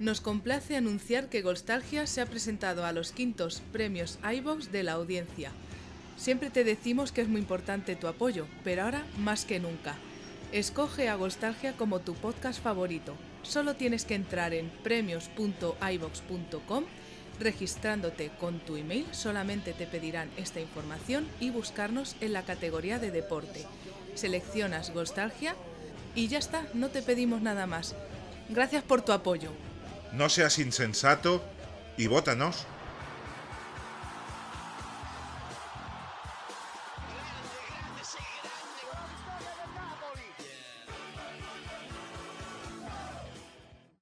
Nos complace anunciar que Golstalgia se ha presentado a los quintos premios iVox de la audiencia. Siempre te decimos que es muy importante tu apoyo, pero ahora más que nunca. Escoge a Golstalgia como tu podcast favorito. Solo tienes que entrar en premios.ivox.com registrándote con tu email, solamente te pedirán esta información y buscarnos en la categoría de deporte. Seleccionas Golstalgia y ya está, no te pedimos nada más. Gracias por tu apoyo. No seas insensato y vótanos.